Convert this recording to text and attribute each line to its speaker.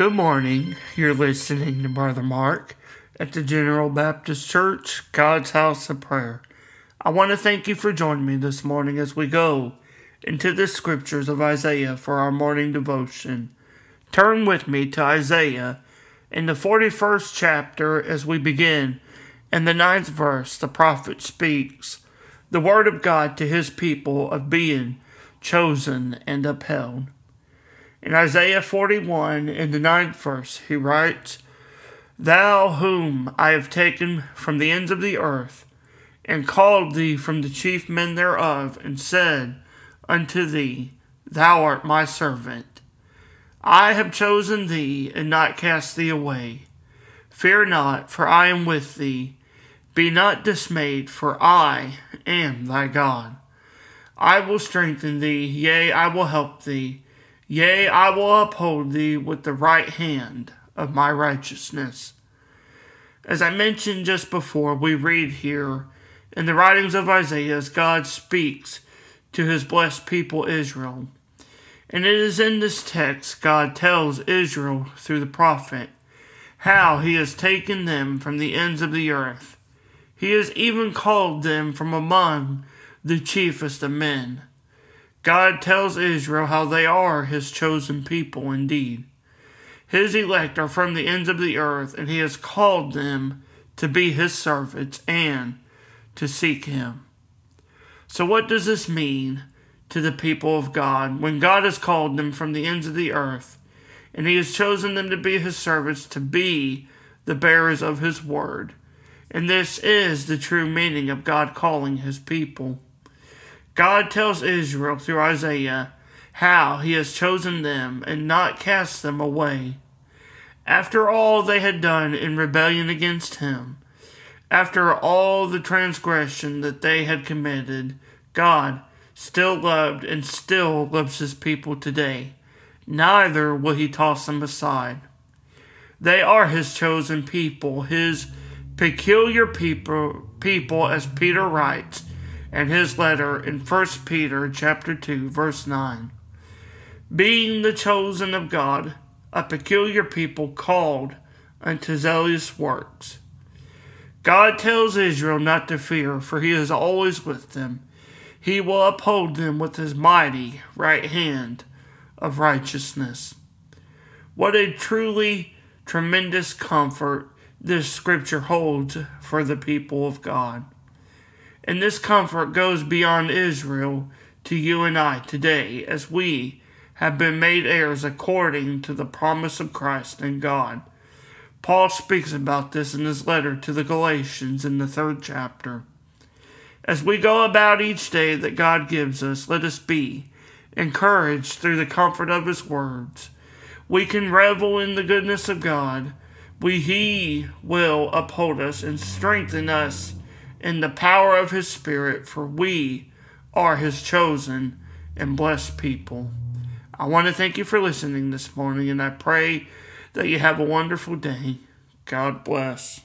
Speaker 1: Good morning. You're listening to Brother Mark at the General Baptist Church, God's House of Prayer. I want to thank you for joining me this morning as we go into the scriptures of Isaiah for our morning devotion. Turn with me to Isaiah in the 41st chapter as we begin. In the ninth verse, the prophet speaks the word of God to his people of being chosen and upheld. In Isaiah 41, in the ninth verse, he writes, Thou whom I have taken from the ends of the earth, and called thee from the chief men thereof, and said unto thee, Thou art my servant. I have chosen thee, and not cast thee away. Fear not, for I am with thee. Be not dismayed, for I am thy God. I will strengthen thee, yea, I will help thee. Yea, I will uphold thee with the right hand of my righteousness. As I mentioned just before, we read here in the writings of Isaiah as God speaks to his blessed people Israel. And it is in this text God tells Israel through the prophet how he has taken them from the ends of the earth. He has even called them from among the chiefest of men. God tells Israel how they are his chosen people indeed. His elect are from the ends of the earth, and he has called them to be his servants and to seek him. So, what does this mean to the people of God when God has called them from the ends of the earth and he has chosen them to be his servants, to be the bearers of his word? And this is the true meaning of God calling his people. God tells Israel through Isaiah how he has chosen them and not cast them away. After all they had done in rebellion against him, after all the transgression that they had committed, God still loved and still loves his people today. Neither will he toss them aside. They are his chosen people, his peculiar people, people as Peter writes and his letter in 1 Peter chapter 2 verse 9. Being the chosen of God, a peculiar people called unto zealous works. God tells Israel not to fear, for he is always with them. He will uphold them with his mighty right hand of righteousness. What a truly tremendous comfort this scripture holds for the people of God. And this comfort goes beyond Israel to you and I today, as we have been made heirs according to the promise of Christ and God. Paul speaks about this in his letter to the Galatians in the third chapter. As we go about each day that God gives us, let us be encouraged through the comfort of his words. We can revel in the goodness of God. We, he will uphold us and strengthen us in the power of His Spirit, for we are His chosen and blessed people. I want to thank you for listening this morning, and I pray that you have a wonderful day. God bless.